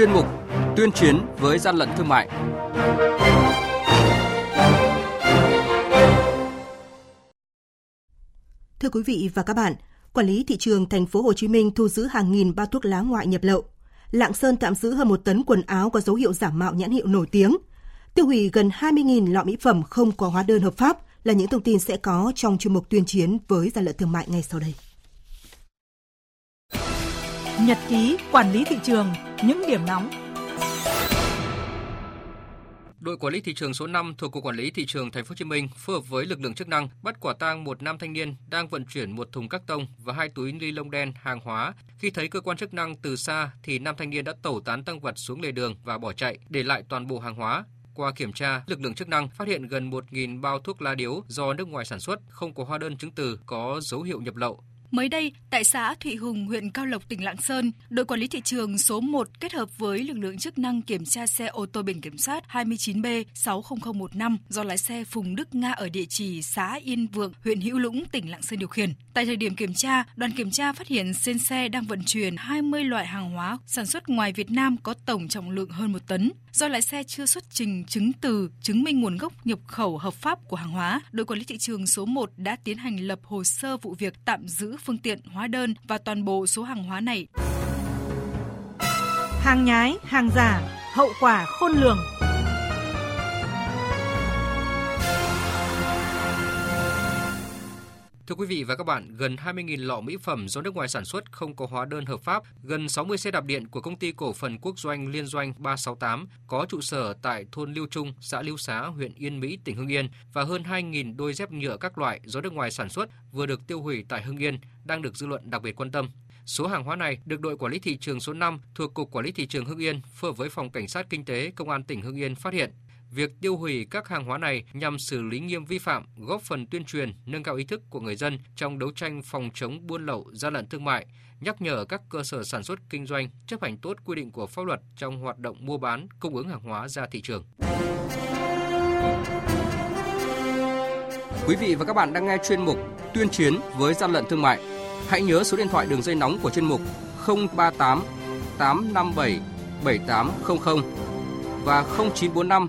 chuyên mục Tuyên chiến với gian lận thương mại. Thưa quý vị và các bạn, quản lý thị trường thành phố Hồ Chí Minh thu giữ hàng nghìn bao thuốc lá ngoại nhập lậu. Lạng Sơn tạm giữ hơn một tấn quần áo có dấu hiệu giả mạo nhãn hiệu nổi tiếng. Tiêu hủy gần 20.000 lọ mỹ phẩm không có hóa đơn hợp pháp là những thông tin sẽ có trong chuyên mục tuyên chiến với gian lận thương mại ngay sau đây. Nhật ký quản lý thị trường, những điểm nóng Đội quản lý thị trường số 5 thuộc cục quản lý thị trường Thành phố Hồ Chí Minh phối hợp với lực lượng chức năng bắt quả tang một nam thanh niên đang vận chuyển một thùng các tông và hai túi ni lông đen hàng hóa. Khi thấy cơ quan chức năng từ xa thì nam thanh niên đã tẩu tán tăng vật xuống lề đường và bỏ chạy, để lại toàn bộ hàng hóa. Qua kiểm tra, lực lượng chức năng phát hiện gần 1.000 bao thuốc lá điếu do nước ngoài sản xuất, không có hóa đơn chứng từ, có dấu hiệu nhập lậu. Mới đây, tại xã Thụy Hùng, huyện Cao Lộc, tỉnh Lạng Sơn, đội quản lý thị trường số 1 kết hợp với lực lượng chức năng kiểm tra xe ô tô biển kiểm soát 29B 60015 do lái xe Phùng Đức Nga ở địa chỉ xã Yên Vượng, huyện Hữu Lũng, tỉnh Lạng Sơn điều khiển. Tại thời điểm kiểm tra, đoàn kiểm tra phát hiện trên xe đang vận chuyển 20 loại hàng hóa sản xuất ngoài Việt Nam có tổng trọng lượng hơn một tấn. Do lái xe chưa xuất trình chứng từ chứng minh nguồn gốc nhập khẩu hợp pháp của hàng hóa, đội quản lý thị trường số 1 đã tiến hành lập hồ sơ vụ việc tạm giữ phương tiện, hóa đơn và toàn bộ số hàng hóa này. Hàng nhái, hàng giả, hậu quả khôn lường. Thưa quý vị và các bạn, gần 20.000 lọ mỹ phẩm do nước ngoài sản xuất không có hóa đơn hợp pháp, gần 60 xe đạp điện của công ty cổ phần quốc doanh Liên doanh 368 có trụ sở tại thôn Liêu Trung, xã Liêu Xá, huyện Yên Mỹ, tỉnh Hưng Yên và hơn 2.000 đôi dép nhựa các loại do nước ngoài sản xuất vừa được tiêu hủy tại Hưng Yên đang được dư luận đặc biệt quan tâm. Số hàng hóa này được đội quản lý thị trường số 5 thuộc Cục Quản lý Thị trường Hưng Yên phối hợp với Phòng Cảnh sát Kinh tế Công an tỉnh Hưng Yên phát hiện. Việc tiêu hủy các hàng hóa này nhằm xử lý nghiêm vi phạm, góp phần tuyên truyền, nâng cao ý thức của người dân trong đấu tranh phòng chống buôn lậu, gian lận thương mại, nhắc nhở các cơ sở sản xuất kinh doanh chấp hành tốt quy định của pháp luật trong hoạt động mua bán, cung ứng hàng hóa ra thị trường. Quý vị và các bạn đang nghe chuyên mục Tuyên chiến với gian lận thương mại. Hãy nhớ số điện thoại đường dây nóng của chuyên mục 038 857 7800 và 0945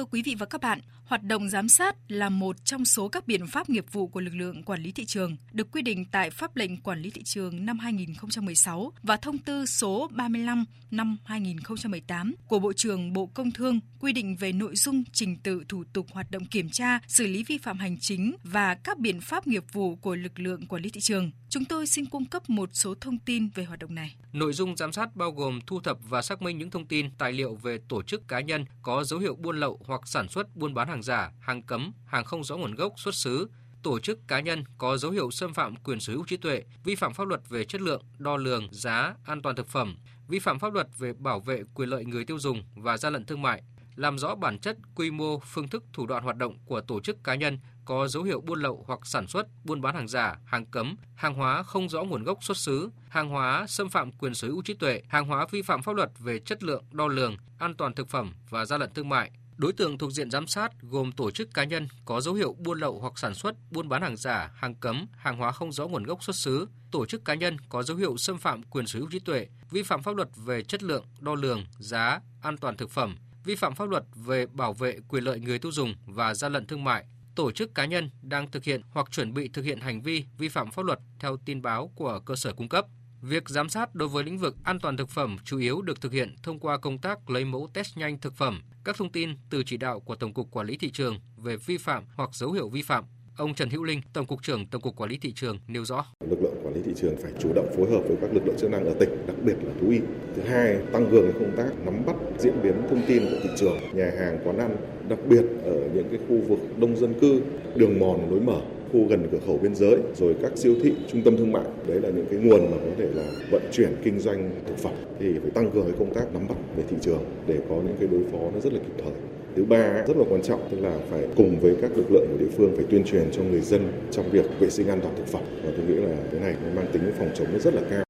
Thưa quý vị và các bạn, hoạt động giám sát là một trong số các biện pháp nghiệp vụ của lực lượng quản lý thị trường, được quy định tại Pháp lệnh Quản lý thị trường năm 2016 và Thông tư số 35 năm 2018 của Bộ trưởng Bộ Công Thương quy định về nội dung trình tự thủ tục hoạt động kiểm tra, xử lý vi phạm hành chính và các biện pháp nghiệp vụ của lực lượng quản lý thị trường. Chúng tôi xin cung cấp một số thông tin về hoạt động này. Nội dung giám sát bao gồm thu thập và xác minh những thông tin, tài liệu về tổ chức cá nhân có dấu hiệu buôn lậu hoặc sản xuất buôn bán hàng giả, hàng cấm, hàng không rõ nguồn gốc xuất xứ, tổ chức cá nhân có dấu hiệu xâm phạm quyền sở hữu trí tuệ, vi phạm pháp luật về chất lượng, đo lường, giá, an toàn thực phẩm, vi phạm pháp luật về bảo vệ quyền lợi người tiêu dùng và gian lận thương mại, làm rõ bản chất, quy mô, phương thức, thủ đoạn hoạt động của tổ chức cá nhân có dấu hiệu buôn lậu hoặc sản xuất, buôn bán hàng giả, hàng cấm, hàng hóa không rõ nguồn gốc xuất xứ, hàng hóa xâm phạm quyền sở hữu trí tuệ, hàng hóa vi phạm pháp luật về chất lượng, đo lường, an toàn thực phẩm và gian lận thương mại. Đối tượng thuộc diện giám sát gồm tổ chức cá nhân có dấu hiệu buôn lậu hoặc sản xuất, buôn bán hàng giả, hàng cấm, hàng hóa không rõ nguồn gốc xuất xứ, tổ chức cá nhân có dấu hiệu xâm phạm quyền sở hữu trí tuệ, vi phạm pháp luật về chất lượng, đo lường, giá, an toàn thực phẩm, vi phạm pháp luật về bảo vệ quyền lợi người tiêu dùng và gian lận thương mại, tổ chức cá nhân đang thực hiện hoặc chuẩn bị thực hiện hành vi vi phạm pháp luật theo tin báo của cơ sở cung cấp. Việc giám sát đối với lĩnh vực an toàn thực phẩm chủ yếu được thực hiện thông qua công tác lấy mẫu test nhanh thực phẩm, các thông tin từ chỉ đạo của Tổng cục Quản lý thị trường về vi phạm hoặc dấu hiệu vi phạm. Ông Trần Hữu Linh, Tổng cục trưởng Tổng cục Quản lý thị trường nêu rõ. Lực lượng quản lý thị trường phải chủ động phối hợp với các lực lượng chức năng ở tỉnh, đặc biệt là thú y. Thứ hai, tăng cường công tác nắm bắt diễn biến thông tin của thị trường, nhà hàng, quán ăn, đặc biệt ở những cái khu vực đông dân cư, đường mòn lối mở khu gần cửa khẩu biên giới, rồi các siêu thị, trung tâm thương mại. Đấy là những cái nguồn mà có thể là vận chuyển kinh doanh thực phẩm thì phải tăng cường cái công tác nắm bắt về thị trường để có những cái đối phó nó rất là kịp thời. Thứ ba rất là quan trọng tức là phải cùng với các lực lượng của địa phương phải tuyên truyền cho người dân trong việc vệ sinh an toàn thực phẩm và tôi nghĩ là cái này nó mang tính phòng chống nó rất là cao.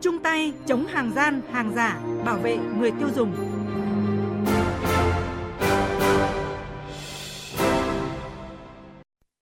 Chung tay chống hàng gian, hàng giả, bảo vệ người tiêu dùng.